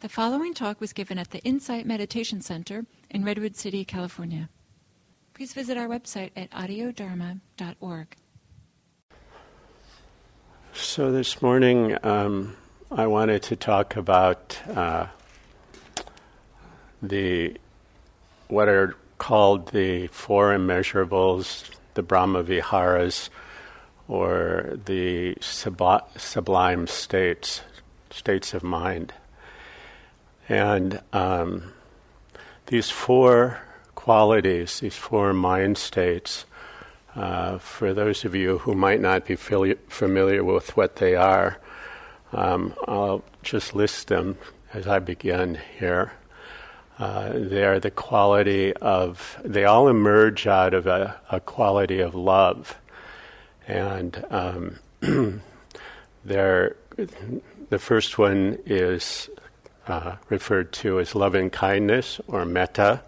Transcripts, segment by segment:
The following talk was given at the Insight Meditation Center in Redwood City, California. Please visit our website at audiodharma.org. So, this morning um, I wanted to talk about uh, the what are called the four immeasurables, the Brahma Viharas, or the sublime states, states of mind. And um, these four qualities, these four mind states, uh, for those of you who might not be familiar with what they are, um, I'll just list them as I begin here. Uh, they are the quality of, they all emerge out of a, a quality of love. And um, the first one is uh, referred to as loving kindness or metta.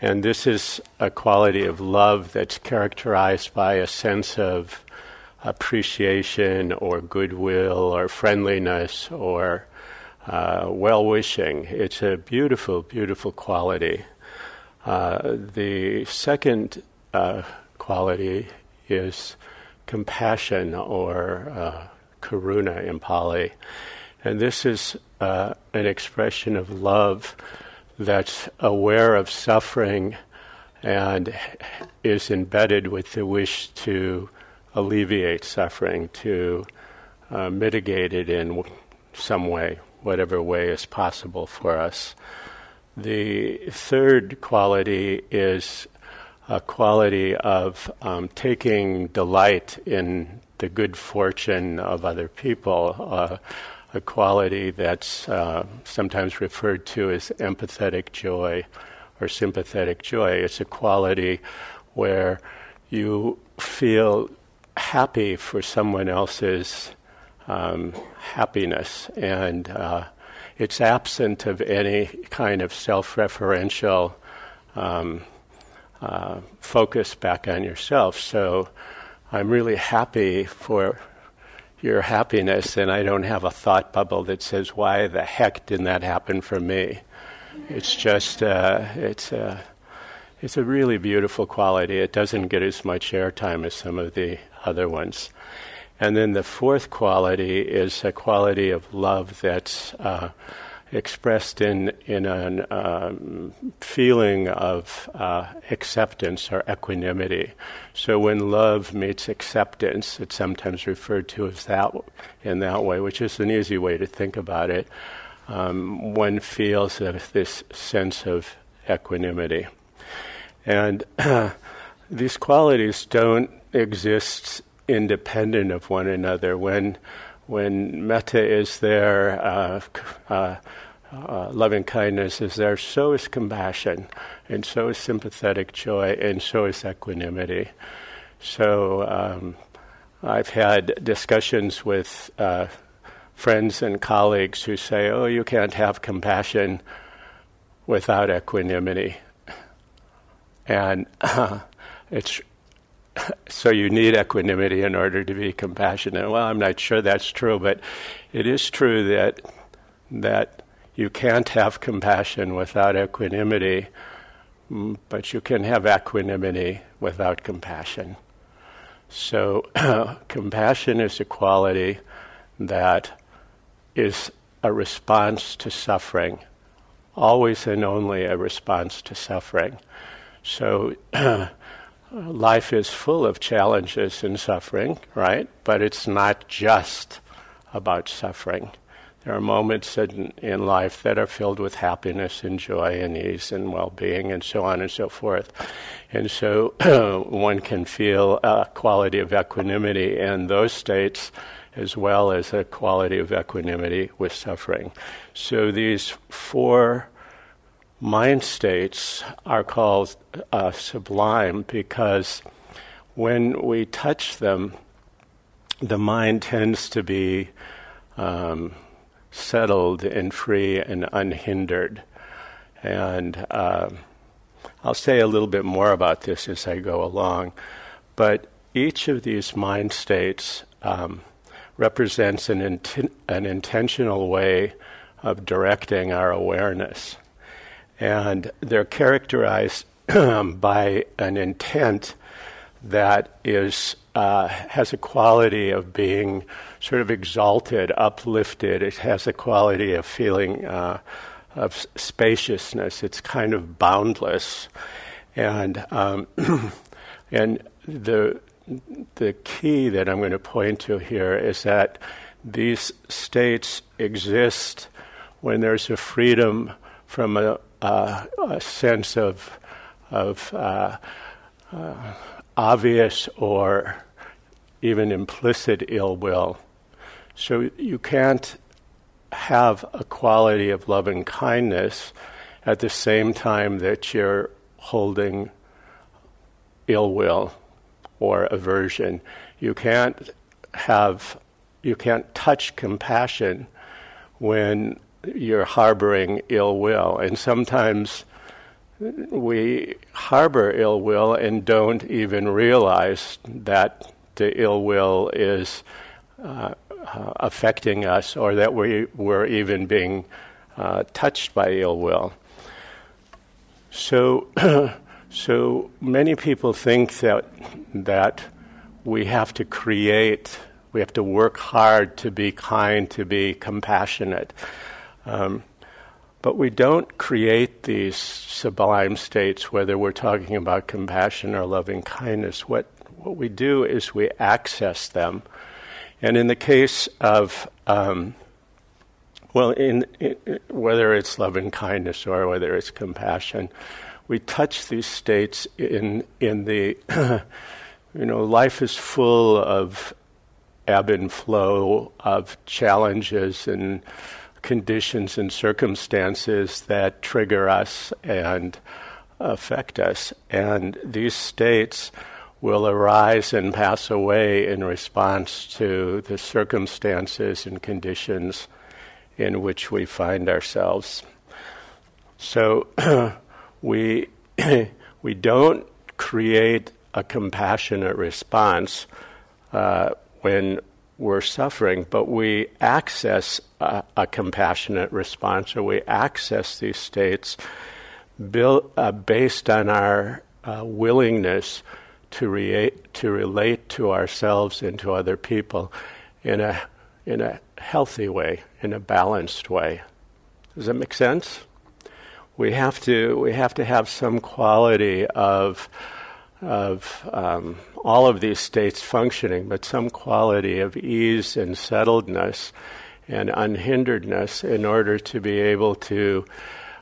And this is a quality of love that's characterized by a sense of appreciation or goodwill or friendliness or uh, well wishing. It's a beautiful, beautiful quality. Uh, the second uh, quality is compassion or uh, karuna in Pali. And this is uh, an expression of love that's aware of suffering and is embedded with the wish to alleviate suffering, to uh, mitigate it in some way, whatever way is possible for us. The third quality is a quality of um, taking delight in the good fortune of other people. Uh, a quality that's uh, sometimes referred to as empathetic joy or sympathetic joy. It's a quality where you feel happy for someone else's um, happiness, and uh, it's absent of any kind of self referential um, uh, focus back on yourself. So I'm really happy for your happiness, and I don't have a thought bubble that says, "Why the heck didn't that happen for me?" It's just uh, it's uh, it's a really beautiful quality. It doesn't get as much airtime as some of the other ones. And then the fourth quality is a quality of love that's uh, expressed in in a um, feeling of uh, acceptance or equanimity. So when love meets acceptance, it's sometimes referred to as that in that way, which is an easy way to think about it. Um, one feels this sense of equanimity, and uh, these qualities don't exist independent of one another. When when metta is there, uh, uh, uh, loving kindness is there, so is compassion, and so is sympathetic joy, and so is equanimity. So um, I've had discussions with uh, friends and colleagues who say, "Oh, you can't have compassion without equanimity," and it's so you need equanimity in order to be compassionate. Well, I'm not sure that's true, but it is true that that you can't have compassion without equanimity, but you can have equanimity without compassion. So, compassion is a quality that is a response to suffering, always and only a response to suffering. So, life is full of challenges and suffering, right? But it's not just about suffering. There are moments in, in life that are filled with happiness and joy and ease and well being and so on and so forth. And so one can feel a quality of equanimity in those states as well as a quality of equanimity with suffering. So these four mind states are called uh, sublime because when we touch them, the mind tends to be um, settled and free and unhindered. And uh, I'll say a little bit more about this as I go along. But each of these mind states um, represents an, an intentional way of directing our awareness. And they're characterized by an intent that is uh, has a quality of being sort of exalted, uplifted. It has a quality of feeling uh, of spaciousness. It's kind of boundless, and um, and the the key that I'm going to point to here is that these states exist when there's a freedom from a, uh, a sense of of uh, uh, obvious or even implicit ill will. So you can't have a quality of loving kindness at the same time that you're holding ill will or aversion. You can't have you can't touch compassion when you're harboring ill will. And sometimes we harbor ill will and don't even realize that the ill will is uh, uh, affecting us or that we were even being uh, touched by ill will. So, so many people think that that we have to create, we have to work hard to be kind, to be compassionate. Um, but we don't create these sublime states, whether we're talking about compassion or loving kindness. What, what we do is we access them. And in the case of, um, well, in, in, whether it's loving kindness or whether it's compassion, we touch these states in, in the, you know, life is full of ebb and flow, of challenges and conditions and circumstances that trigger us and affect us. And these states will arise and pass away in response to the circumstances and conditions in which we find ourselves. So we, we don't create a compassionate response uh, when we're suffering, but we access a, a compassionate response, or we access these states built, uh, based on our uh, willingness to, re- to relate to ourselves and to other people in a, in a healthy way, in a balanced way. Does that make sense? We have to, we have, to have some quality of of um, all of these states functioning, but some quality of ease and settledness and unhinderedness in order to be able to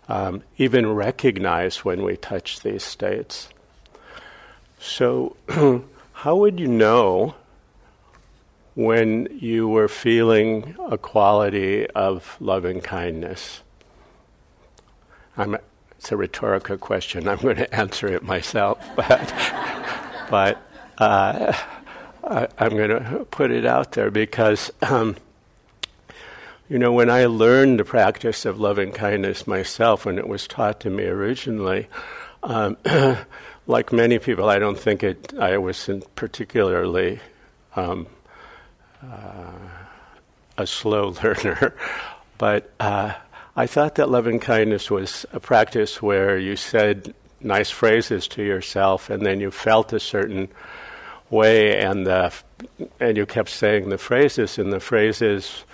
um, even recognize when we touch these states. So, how would you know when you were feeling a quality of loving kindness? I'm it's a rhetorical question. I'm going to answer it myself, but but uh, I, am going to put it out there because. Um, you know, when I learned the practice of loving kindness myself, when it was taught to me originally, um, like many people, I don't think it. I wasn't particularly um, uh, a slow learner, but uh, I thought that loving kindness was a practice where you said nice phrases to yourself and then you felt a certain way and the, and you kept saying the phrases and the phrases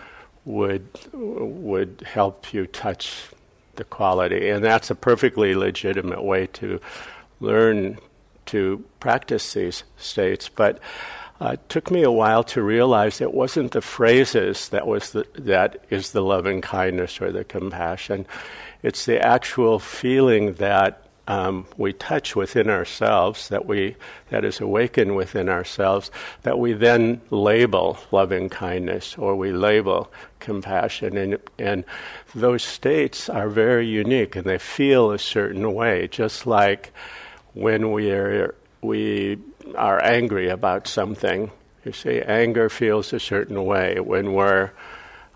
would would help you touch the quality. And that's a perfectly legitimate way to learn to practice these states. But uh, it took me a while to realize it wasn't the phrases that was the, that is the loving kindness or the compassion. It's the actual feeling that um, we touch within ourselves, that we that is awakened within ourselves, that we then label loving kindness or we label compassion, and and those states are very unique and they feel a certain way, just like when we are we are angry about something. You see, anger feels a certain way. When we're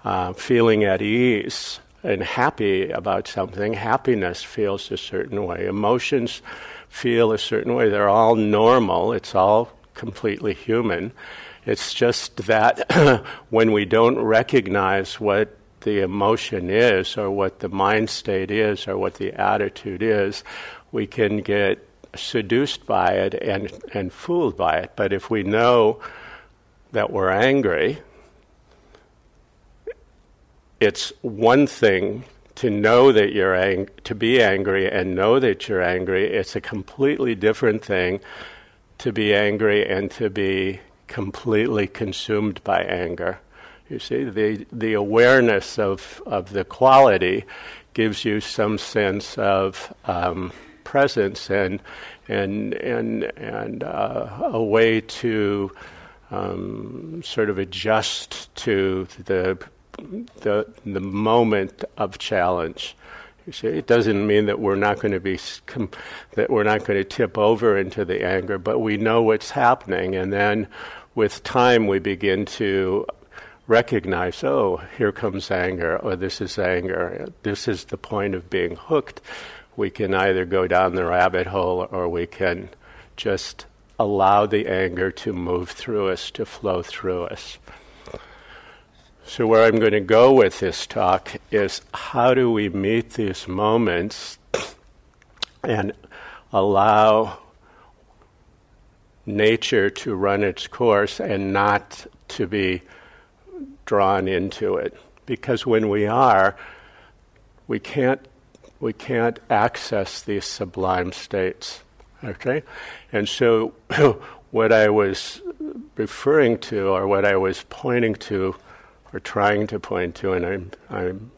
uh, feeling at ease and happy about something, happiness feels a certain way. Emotions feel a certain way. They're all normal, it's all completely human. It's just that when we don't recognize what the emotion is, or what the mind state is, or what the attitude is, we can get seduced by it and, and fooled by it. But if we know that we're angry, it's one thing to know that you're ang- to be angry and know that you're angry. It's a completely different thing to be angry and to be completely consumed by anger. You see, the the awareness of of the quality gives you some sense of um, presence and and and and uh, a way to um, sort of adjust to the the the moment of challenge. It doesn't mean that we're not going to be that we're not going to tip over into the anger, but we know what's happening, and then with time we begin to recognize, oh, here comes anger, or this is anger. This is the point of being hooked. We can either go down the rabbit hole, or we can just allow the anger to move through us, to flow through us. So, where I'm going to go with this talk is how do we meet these moments and allow nature to run its course and not to be drawn into it? Because when we are, we can't, we can't access these sublime states. Okay? And so, what I was referring to, or what I was pointing to, or trying to point to, and I'm, I'm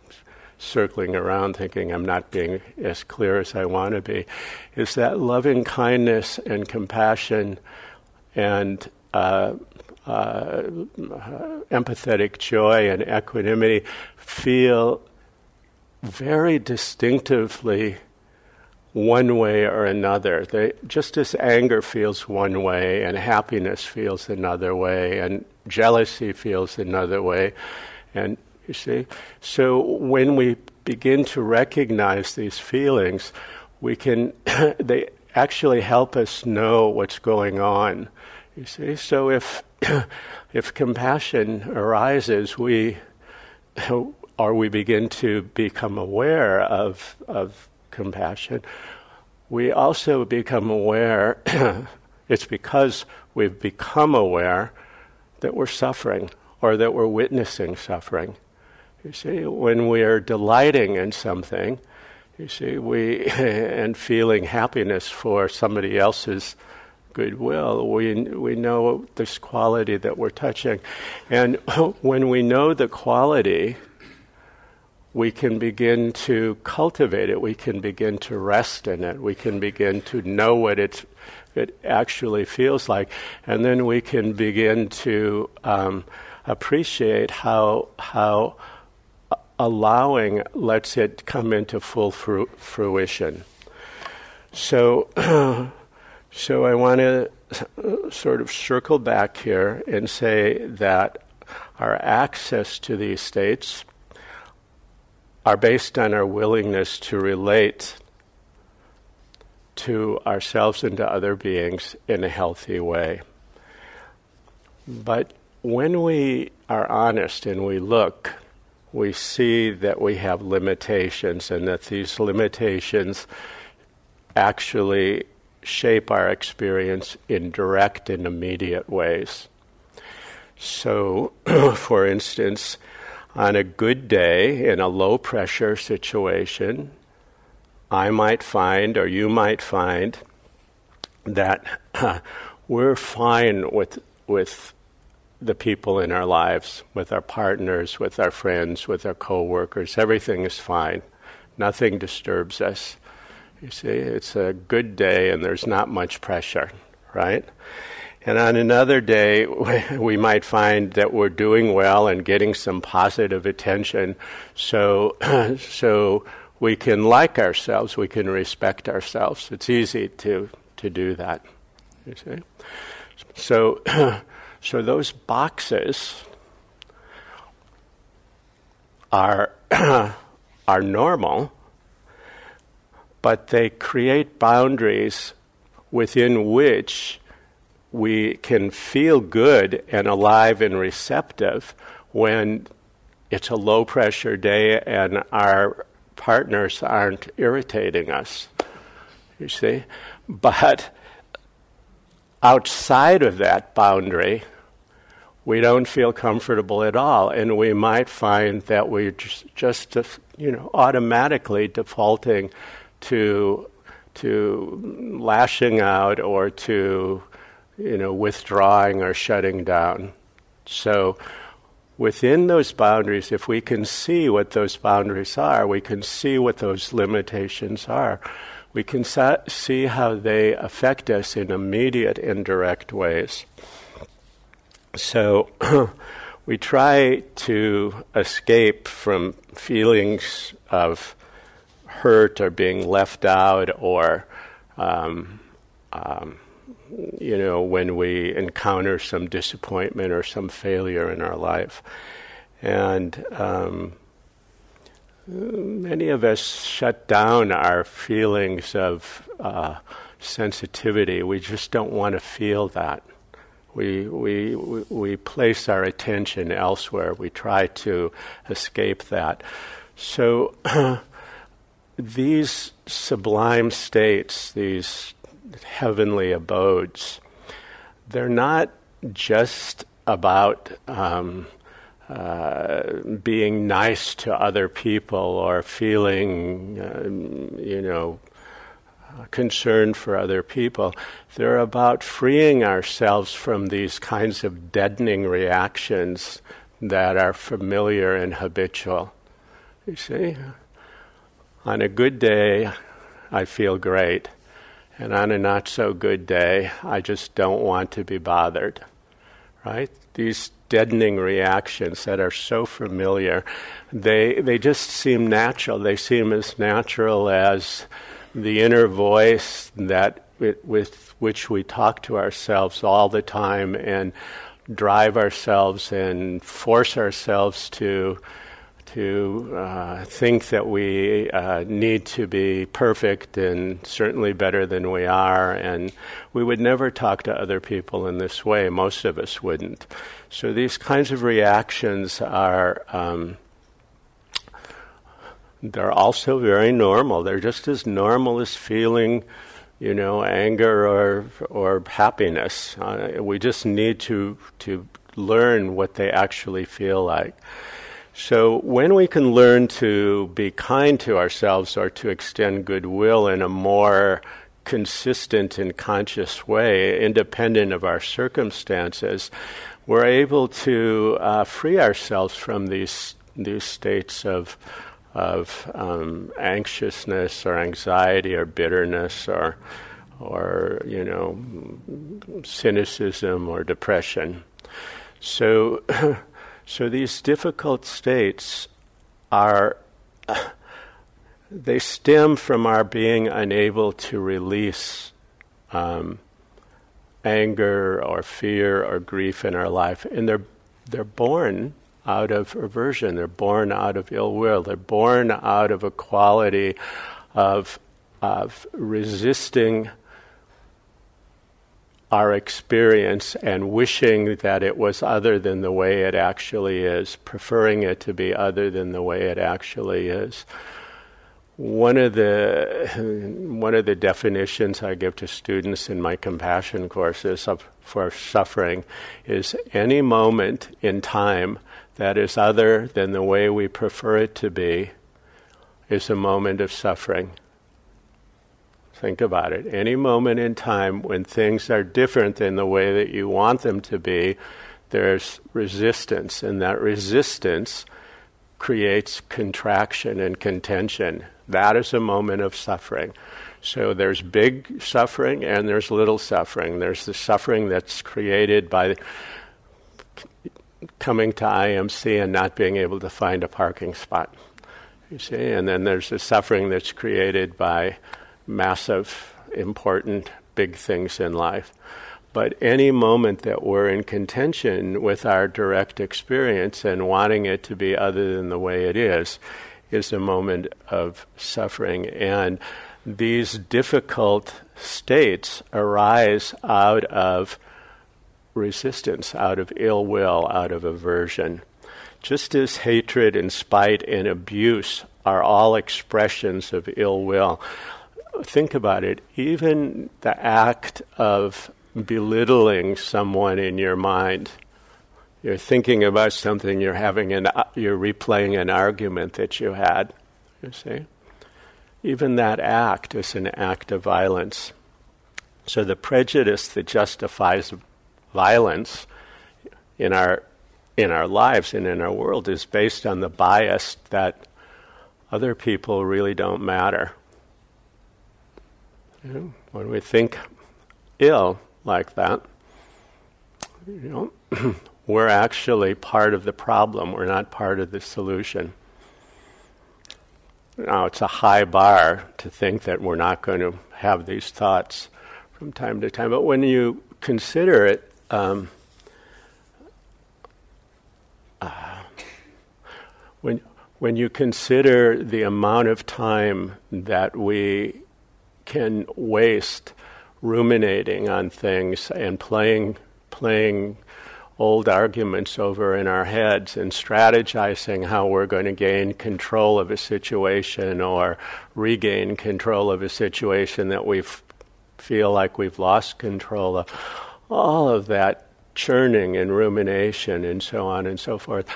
circling around thinking I'm not being as clear as I want to be, is that loving kindness and compassion and uh, uh, empathetic joy and equanimity feel very distinctively one way or another. They, just as anger feels one way and happiness feels another way and jealousy feels another way. And you see? So when we begin to recognize these feelings, we can, they actually help us know what's going on. You see? So if, if compassion arises, we, or we begin to become aware of, of compassion, we also become aware, it's because we've become aware that we're suffering or that we're witnessing suffering. You see, when we are delighting in something, you see, we and feeling happiness for somebody else's goodwill, we we know this quality that we're touching, and when we know the quality, we can begin to cultivate it. We can begin to rest in it. We can begin to know what it's it actually feels like. And then we can begin to um, appreciate how, how allowing lets it come into full fru- fruition. So, so I want to sort of circle back here and say that our access to these states are based on our willingness to relate to ourselves and to other beings in a healthy way. But when we are honest and we look, we see that we have limitations and that these limitations actually shape our experience in direct and immediate ways. So, for instance, on a good day in a low pressure situation, I might find, or you might find, that we're fine with with the people in our lives, with our partners, with our friends, with our coworkers. Everything is fine. Nothing disturbs us. You see, it's a good day and there's not much pressure, right? And on another day, we might find that we're doing well and getting some positive attention. So, so we can like ourselves, we can respect ourselves. It's easy to, to do that. You see? So, so those boxes are, are normal, but they create boundaries within which we can feel good and alive and receptive when it's a low pressure day and our partners aren't irritating us. You see? But outside of that boundary, we don't feel comfortable at all, and we might find that we're just, just you know, automatically defaulting to to lashing out or to you know withdrawing or shutting down. So within those boundaries, if we can see what those boundaries are, we can see what those limitations are. We can sa- see how they affect us in immediate, indirect ways. So we try to escape from feelings of hurt or being left out or, um, um, you know, when we encounter some disappointment or some failure in our life. And um, many of us shut down our feelings of uh, sensitivity. We just don't want to feel that. We, we, we place our attention elsewhere. We try to escape that. So, these sublime states, these heavenly abodes, they're not just about um, uh, being nice to other people or feeling, uh, you know, concern for other people. They're about freeing ourselves from these kinds of deadening reactions that are familiar and habitual. You see? On a good day, I feel great. And on a not so good day, I just don't want to be bothered. Right? These deadening reactions that are so familiar, they, they just seem natural. They seem as natural as the inner voice that with which we talk to ourselves all the time and drive ourselves and force ourselves to to uh, think that we uh, need to be perfect and certainly better than we are, and we would never talk to other people in this way. Most of us wouldn't. So these kinds of reactions are um, they're also very normal. They're just as normal as feeling, you know, anger or or happiness. Uh, we just need to to learn what they actually feel like. So when we can learn to be kind to ourselves or to extend goodwill in a more consistent and conscious way, independent of our circumstances, we're able to uh, free ourselves from these these states of of um, anxiousness or anxiety or bitterness or or you know cynicism or depression. So so these difficult states are they stem from our being unable to release um, anger or fear or grief in our life, and they're they're born out of aversion. They're born out of ill will. They're born out of a quality of, of resisting our experience and wishing that it was other than the way it actually is, preferring it to be other than the way it actually is. One of the one of the definitions I give to students in my compassion courses of, for suffering is any moment in time that is other than the way we prefer it to be is a moment of suffering. Think about it. Any moment in time when things are different than the way that you want them to be, there's resistance, and that resistance creates contraction and contention. That is a moment of suffering. So there's big suffering and there's little suffering. There's the suffering that's created by coming to IMC and not being able to find a parking spot. You see, and then there's the suffering that's created by massive, important, big things in life. But any moment that we're in contention with our direct experience and wanting it to be other than the way it is, is a moment of suffering. And these difficult states arise out of resistance, out of ill will, out of aversion. just as hatred and spite and abuse are all expressions of ill will. Think about it. Even the act of belittling someone in your mind, you're thinking about something, you're having an, you're replaying an argument that you had. You see, even that act is an act of violence. So the prejudice that justifies violence in our in our lives and in our world is based on the bias that other people really don't matter. You know, when we think ill like that, you know, we're actually part of the problem. We're not part of the solution. Now, it's a high bar to think that we're not going to have these thoughts from time to time, but when you consider it, um, uh, when when you consider the amount of time that we can waste ruminating on things and playing playing old arguments over in our heads and strategizing how we're going to gain control of a situation or regain control of a situation that we feel like we've lost control of. All of that churning and rumination and so on and so forth.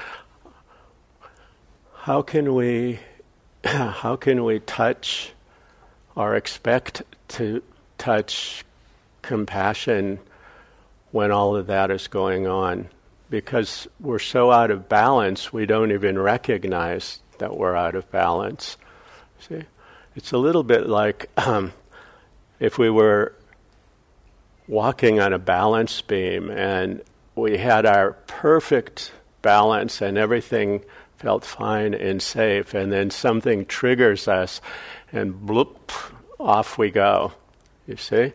How can we how can we touch or expect to touch compassion when all of that is going on? Because we're so out of balance, we don't even recognize that we're out of balance. See, it's a little bit like um, if we were walking on a balance beam and we had our perfect balance and everything felt fine and safe, and then something triggers us and bloop, off we go. You see?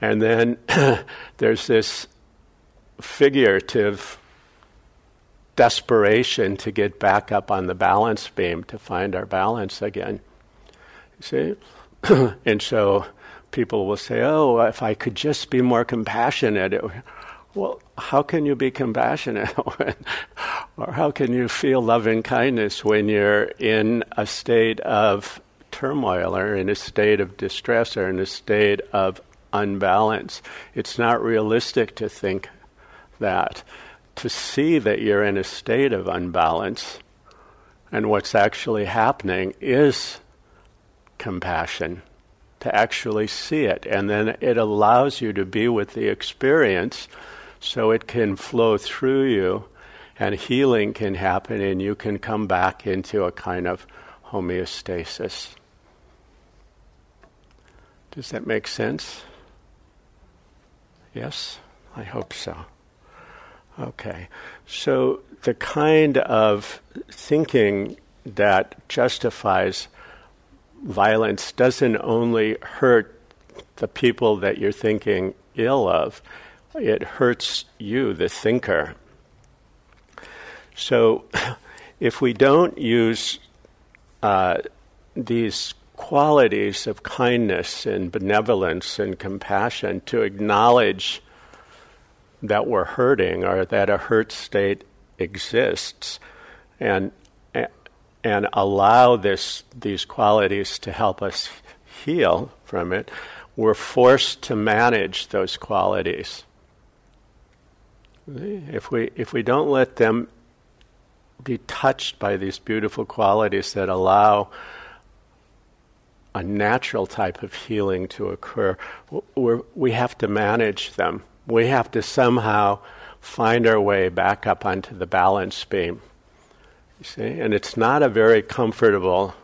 And then there's this figurative desperation to get back up on the balance beam to find our balance again. You see? and so people will say, oh, if I could just be more compassionate. It, well, how can you be compassionate? or how can you feel loving kindness when you're in a state of turmoil or in a state of distress or in a state of unbalance? It's not realistic to think that. To see that you're in a state of unbalance and what's actually happening is compassion to actually see it. And then it allows you to be with the experience so it can flow through you and healing can happen and you can come back into a kind of homeostasis. Does that make sense? Yes? I hope so. Okay. So the kind of thinking that justifies violence doesn't only hurt the people that you're thinking ill of, it hurts you, the thinker. So if we don't use uh, these qualities of kindness and benevolence and compassion to acknowledge that we're hurting or that a hurt state exists and and allow this, these qualities to help us heal from it, we're forced to manage those qualities. If we, if we don't let them be touched by these beautiful qualities that allow a natural type of healing to occur, we we have to manage them. We have to somehow find our way back up onto the balance beam. You see, and it's not a very comfortable.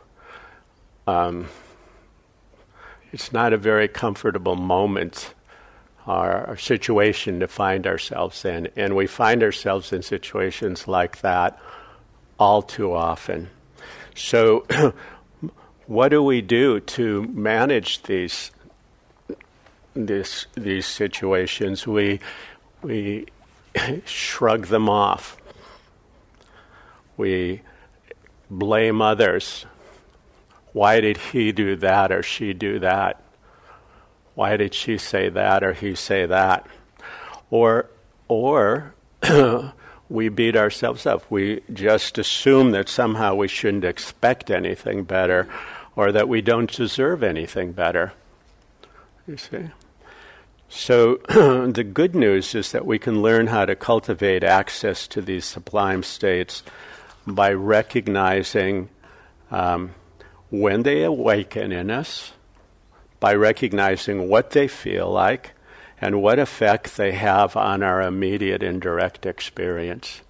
Um, it's not a very comfortable moment or situation to find ourselves in, and we find ourselves in situations like that all too often. So, what do we do to manage these these these situations? We we shrug them off we blame others. Why did he do that or she do that? Why did she say that or he say that? Or, or we beat ourselves up. We just assume that somehow we shouldn't expect anything better or that we don't deserve anything better. You see? So, the good news is that we can learn how to cultivate access to these sublime states by recognizing um, when they awaken in us, by recognizing what they feel like, and what effect they have on our immediate and direct experience.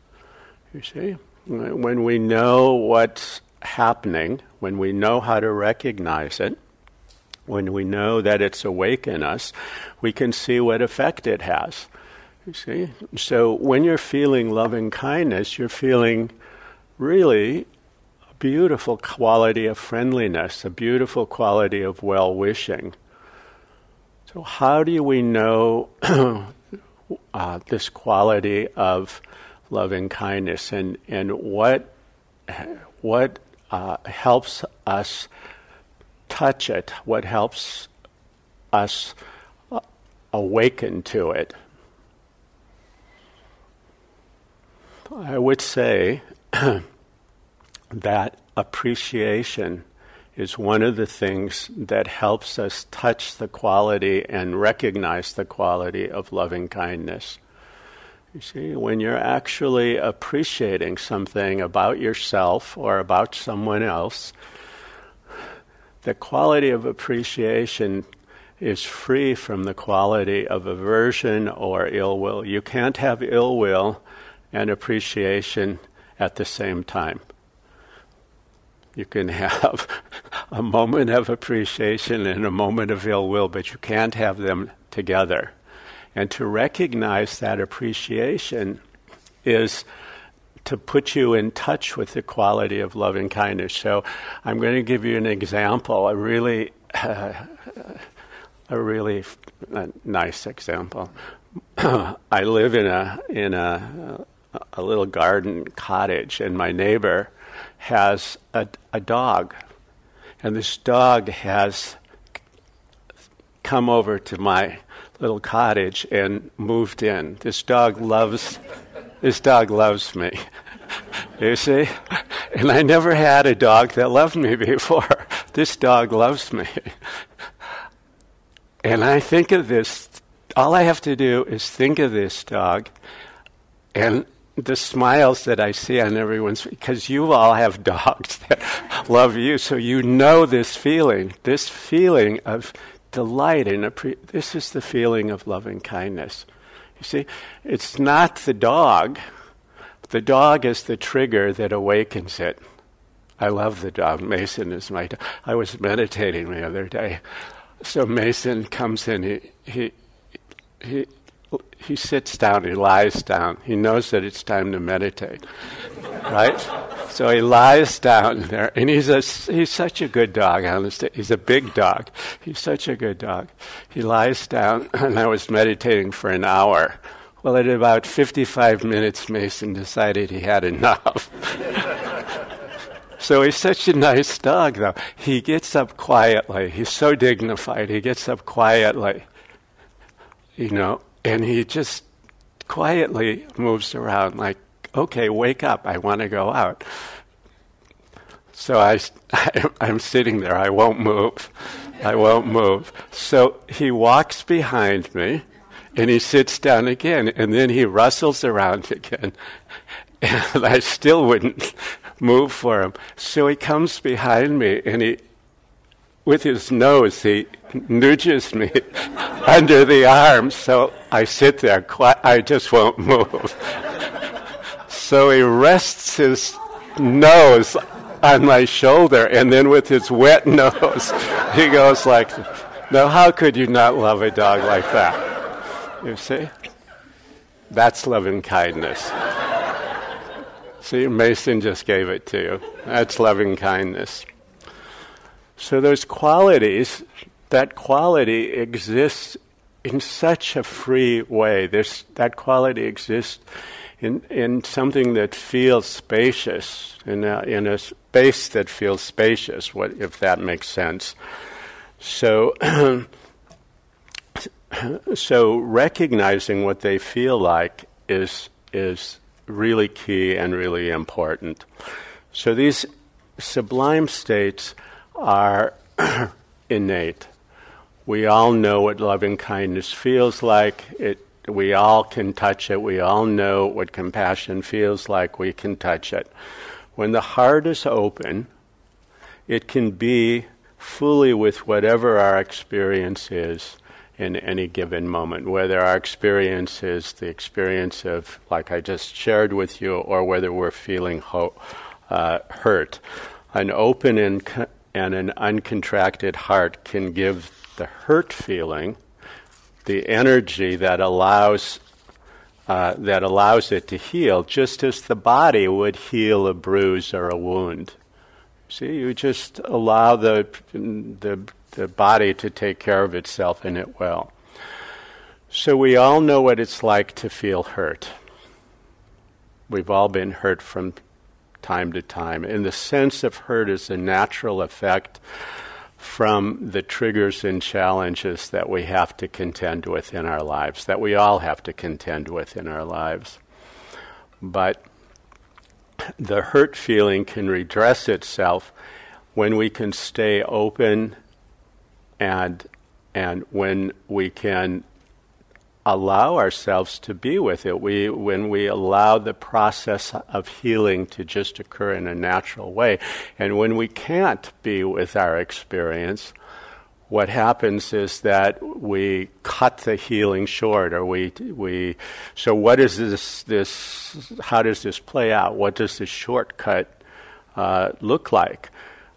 You see? When we know what's happening, when we know how to recognize it, when we know that it's awake in us, we can see what effect it has. You see? So when you're feeling loving kindness, you're feeling really beautiful quality of friendliness, a beautiful quality of well wishing. So, how do we know uh, this quality of loving kindness, and and what what uh, helps us touch it? What helps us awaken to it? I would say that appreciation is one of the things that helps us touch the quality and recognize the quality of loving kindness. You see, when you're actually appreciating something about yourself or about someone else, the quality of appreciation is free from the quality of aversion or ill will. You can't have ill will and appreciation at the same time. You can have a moment of appreciation and a moment of ill will, but you can't have them together. And to recognize that appreciation is to put you in touch with the quality of loving kindness. So I'm going to give you an example, a really, uh, a really uh, nice example. I live in a in a a little garden cottage, and my neighbor has a, a dog. And this dog has come over to my little cottage and moved in. This dog loves this dog loves me. you see? And I never had a dog that loved me before. This dog loves me. And I think of this all I have to do is think of this dog and the smiles that I see on everyone's because you all have dogs that love you, so you know this feeling, this feeling of delight and appre- this is the feeling of loving kindness. You see, it's not the dog. The dog is the trigger that awakens it. I love the dog. Mason is my dog. I was meditating the other day. So Mason comes in. He he he he sits down, he lies down. He knows that it's time to meditate, right? So he lies down there, and he's a, he's such a good dog. Honestly, he's a big dog. He's such a good dog. He lies down, and I was meditating for an hour. Well, at about 55 minutes, Mason decided he had enough. so he's such a nice dog, though. He gets up quietly. He's so dignified. He gets up quietly. You know, and he just quietly moves around, like, okay, wake up, I want to go out. So I, I, am sitting there, I won't move. I won't move. So he walks behind me and he sits down again, and then he rustles around again. And I still wouldn't move for him. So he comes behind me and he, with his nose, he nudges me under the arm, so I sit there, quiet, I just won't move. so he rests his nose on my shoulder, and then with his wet nose, he goes like, Now, how could you not love a dog like that? You see? That's loving kindness. See, Mason just gave it to you. That's loving kindness. So those qualities that quality exists in such a free way. There's, that quality exists in, in something that feels spacious, in a, in a space that feels spacious, what, if that makes sense. So, so recognizing what they feel like is, is really key and really important. So these sublime states are innate. We all know what loving kindness feels like. It, we all can touch it. We all know what compassion feels like. We can touch it. When the heart is open, it can be fully with whatever our experience is in any given moment, whether our experience is the experience of, like I just shared with you, or whether we're feeling ho- uh, hurt. An open and, co- and an uncontracted heart can give the hurt feeling the energy that allows uh, that allows it to heal, just as the body would heal a bruise or a wound. See, you just allow the the the body to take care of itself and it will. So we all know what it's like to feel hurt. We've all been hurt from time to time. And the sense of hurt is a natural effect from the triggers and challenges that we have to contend with in our lives, that we all have to contend with in our lives. But the hurt feeling can redress itself when we can stay open and and when we can allow ourselves to be with it. We when we allow the process of healing to just occur in a natural way. And when we can't be with our experience what happens is that we cut the healing short or we we so what is this this how does this play out? What does this shortcut uh, look like?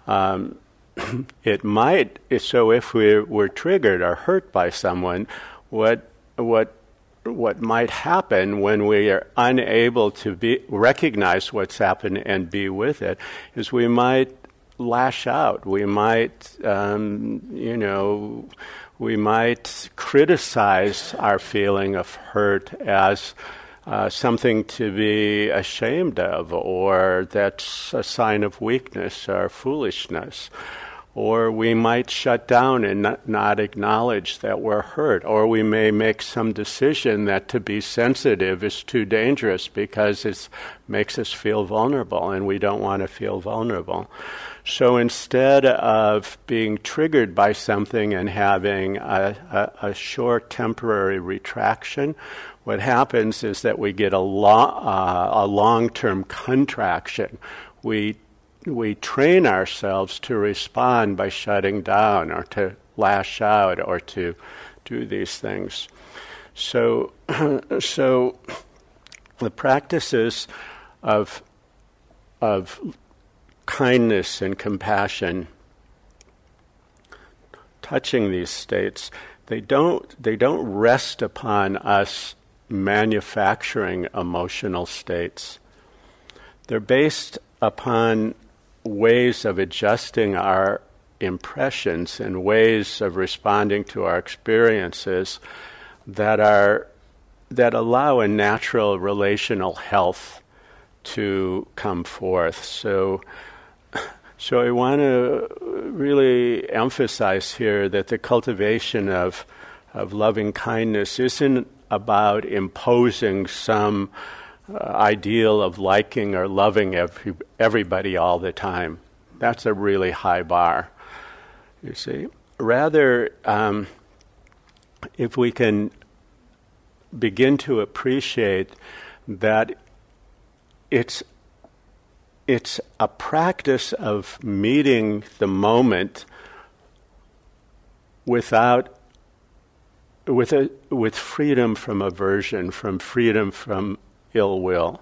Um, it might so if we were triggered or hurt by someone what what what might happen when we are unable to be recognize what's happened and be with it is we might lash out we might um, you know we might criticize our feeling of hurt as uh, something to be ashamed of, or that's a sign of weakness or foolishness. Or we might shut down and not, acknowledge that we're hurt. Or we may make some decision that to be sensitive is too dangerous because it makes us feel vulnerable and we don't want to feel vulnerable. So instead of being triggered by something and having a, a, a short temporary retraction, what happens is that we get a, lo- uh, a long term contraction. We we train ourselves to respond by shutting down or to lash out or to do these things. So, so the practices of of kindness and compassion, touching these states, they don't they don't rest upon us manufacturing emotional states. They're based upon ways of adjusting our impressions and ways of responding to our experiences that are that allow a natural relational health to come forth. So so I want to really emphasize here that the cultivation of of loving kindness isn't about imposing some uh, ideal of liking or loving every, everybody all the time. That's a really high bar, you see. Rather, um, if we can begin to appreciate that it's it's a practice of meeting the moment without with a, with freedom from aversion, from freedom from ill will.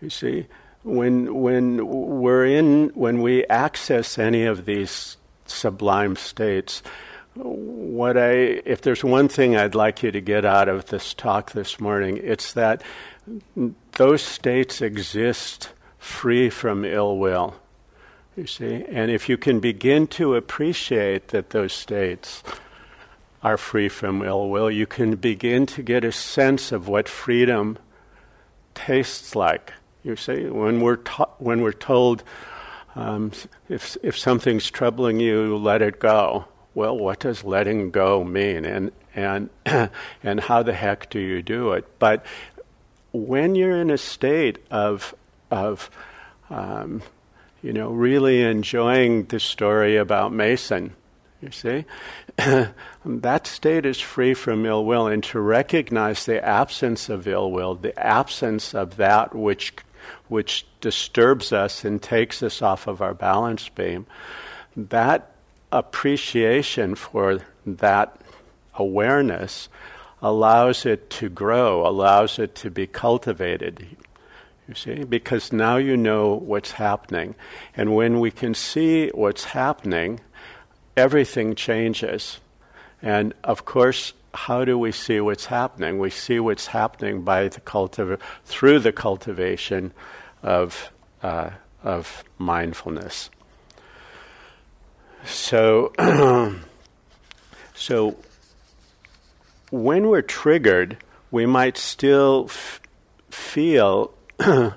You see, when when we're in when we access any of these sublime states, what I if there's one thing I'd like you to get out of this talk this morning, it's that those states exist free from ill will. You see, and if you can begin to appreciate that those states are free from ill will, you can begin to get a sense of what freedom tastes like. You see, when we're ta- when we're told um, if if something's troubling you, let it go. Well, what does letting go mean, and and and how the heck do you do it? But when you're in a state of, of um, you know, really enjoying the story about Mason, you see, that state is free from ill will, and to recognize the absence of ill will, the absence of that which which disturbs us and takes us off of our balance beam, that appreciation for that awareness allows it to grow, allows it to be cultivated. You see, because now you know what's happening. And when we can see what's happening, everything changes. And of course, how do we see what's happening? We see what's happening by the cultiv- through the cultivation of, uh, of mindfulness. So, so when we're triggered, we might still f- feel, you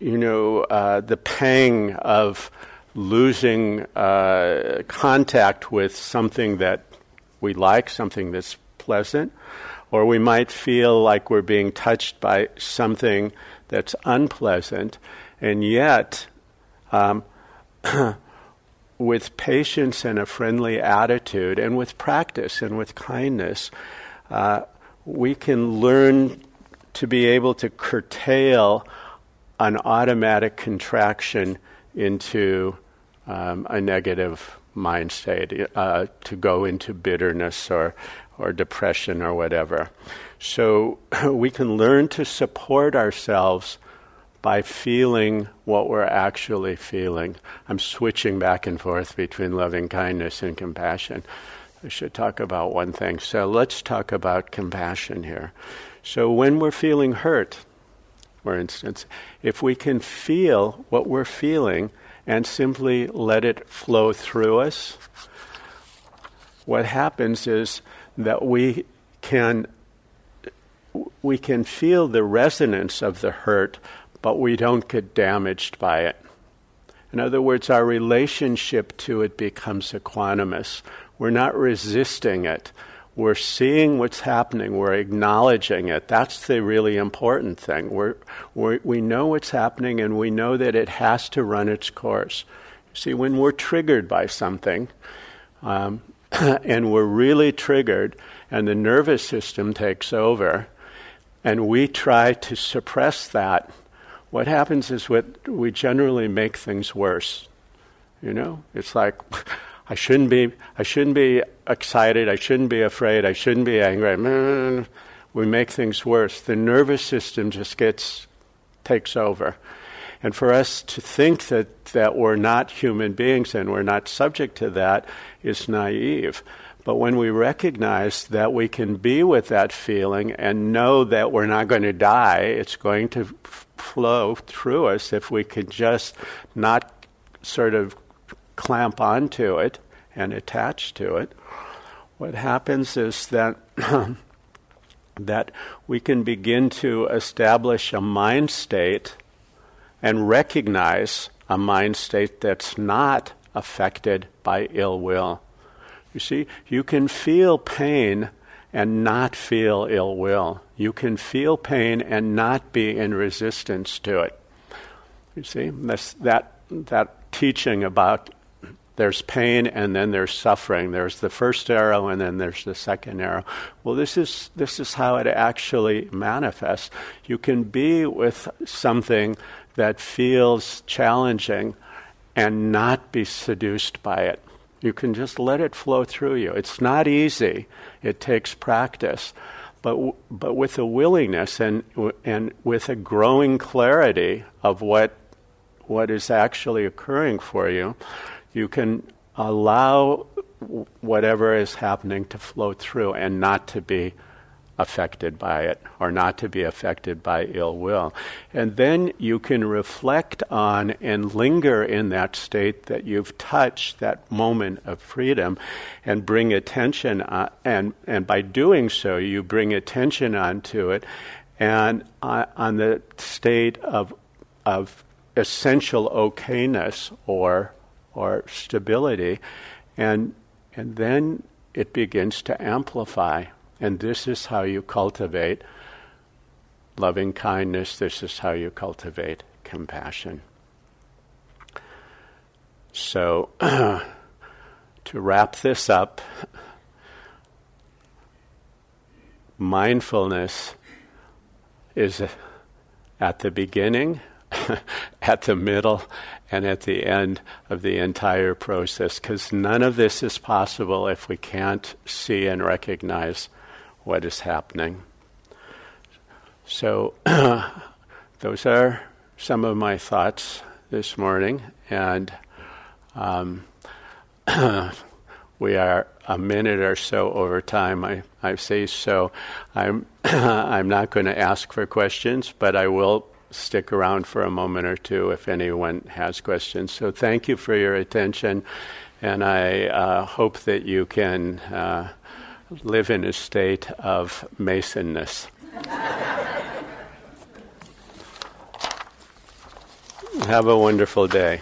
know, uh, the pang of losing uh, contact with something that we like, something that's pleasant, or we might feel like we're being touched by something that's unpleasant, and yet, um, with patience and a friendly attitude, and with practice and with kindness, uh, we can learn to be able to curtail an automatic contraction into um, a negative mind state, uh, to go into bitterness or, or depression or whatever. So we can learn to support ourselves by feeling what we're actually feeling. I'm switching back and forth between loving kindness and compassion. I should talk about one thing. So let's talk about compassion here. So when we're feeling hurt, for instance, if we can feel what we're feeling and simply let it flow through us, what happens is that we can we can feel the resonance of the hurt, but we don't get damaged by it. In other words, our relationship to it becomes equanimous. We're not resisting it. We're seeing what's happening. We're acknowledging it. That's the really important thing. We're, we're, we know what's happening and we know that it has to run its course. See, when we're triggered by something, um, and we're really triggered, and the nervous system takes over, and we try to suppress that, what happens is what we generally make things worse. You know, it's like I shouldn't be I shouldn't be excited, I shouldn't be afraid, I shouldn't be angry. We make things worse. The nervous system just gets takes over. And for us to think that, that we're not human beings and we're not subject to that is naive. But when we recognize that we can be with that feeling and know that we're not going to die, it's going to flow through us if we can just not sort of clamp onto it and attach to it. What happens is that that we can begin to establish a mind state and recognize a mind state that's not affected by ill will. You see, you can feel pain and not feel ill will. You can feel pain and not be in resistance to it. You see, that's, that, that teaching about there's pain and then there's suffering. There's the first arrow and then there's the second arrow. Well, this is, this is how it actually manifests. You can be with something that feels challenging and not be seduced by it. You can just let it flow through you. It's not easy. It takes practice. But, but with a willingness and, and with a growing clarity of what, what is actually occurring for you, you can allow whatever is happening to flow through and not to be affected by it or not to be affected by ill will. And then you can reflect on and linger in that state that you've touched, that moment of freedom, and bring attention, on, and, and by doing so, you bring attention onto it and uh, on the state of, of essential okayness or, or stability. And, and then it begins to amplify and this is how you cultivate loving kindness. This is how you cultivate compassion. So, to wrap this up, mindfulness is at the beginning, at the middle, and at the end of the entire process, because none of this is possible if we can't see and recognize what is happening. So, those are some of my thoughts this morning, and um, we are a minute or so over time. I, I say so. I'm I'm not going to ask for questions, but I will stick around for a moment or two if anyone has questions. So thank you for your attention, and I uh, hope that you can uh, live in a state of masonness. Have a wonderful day.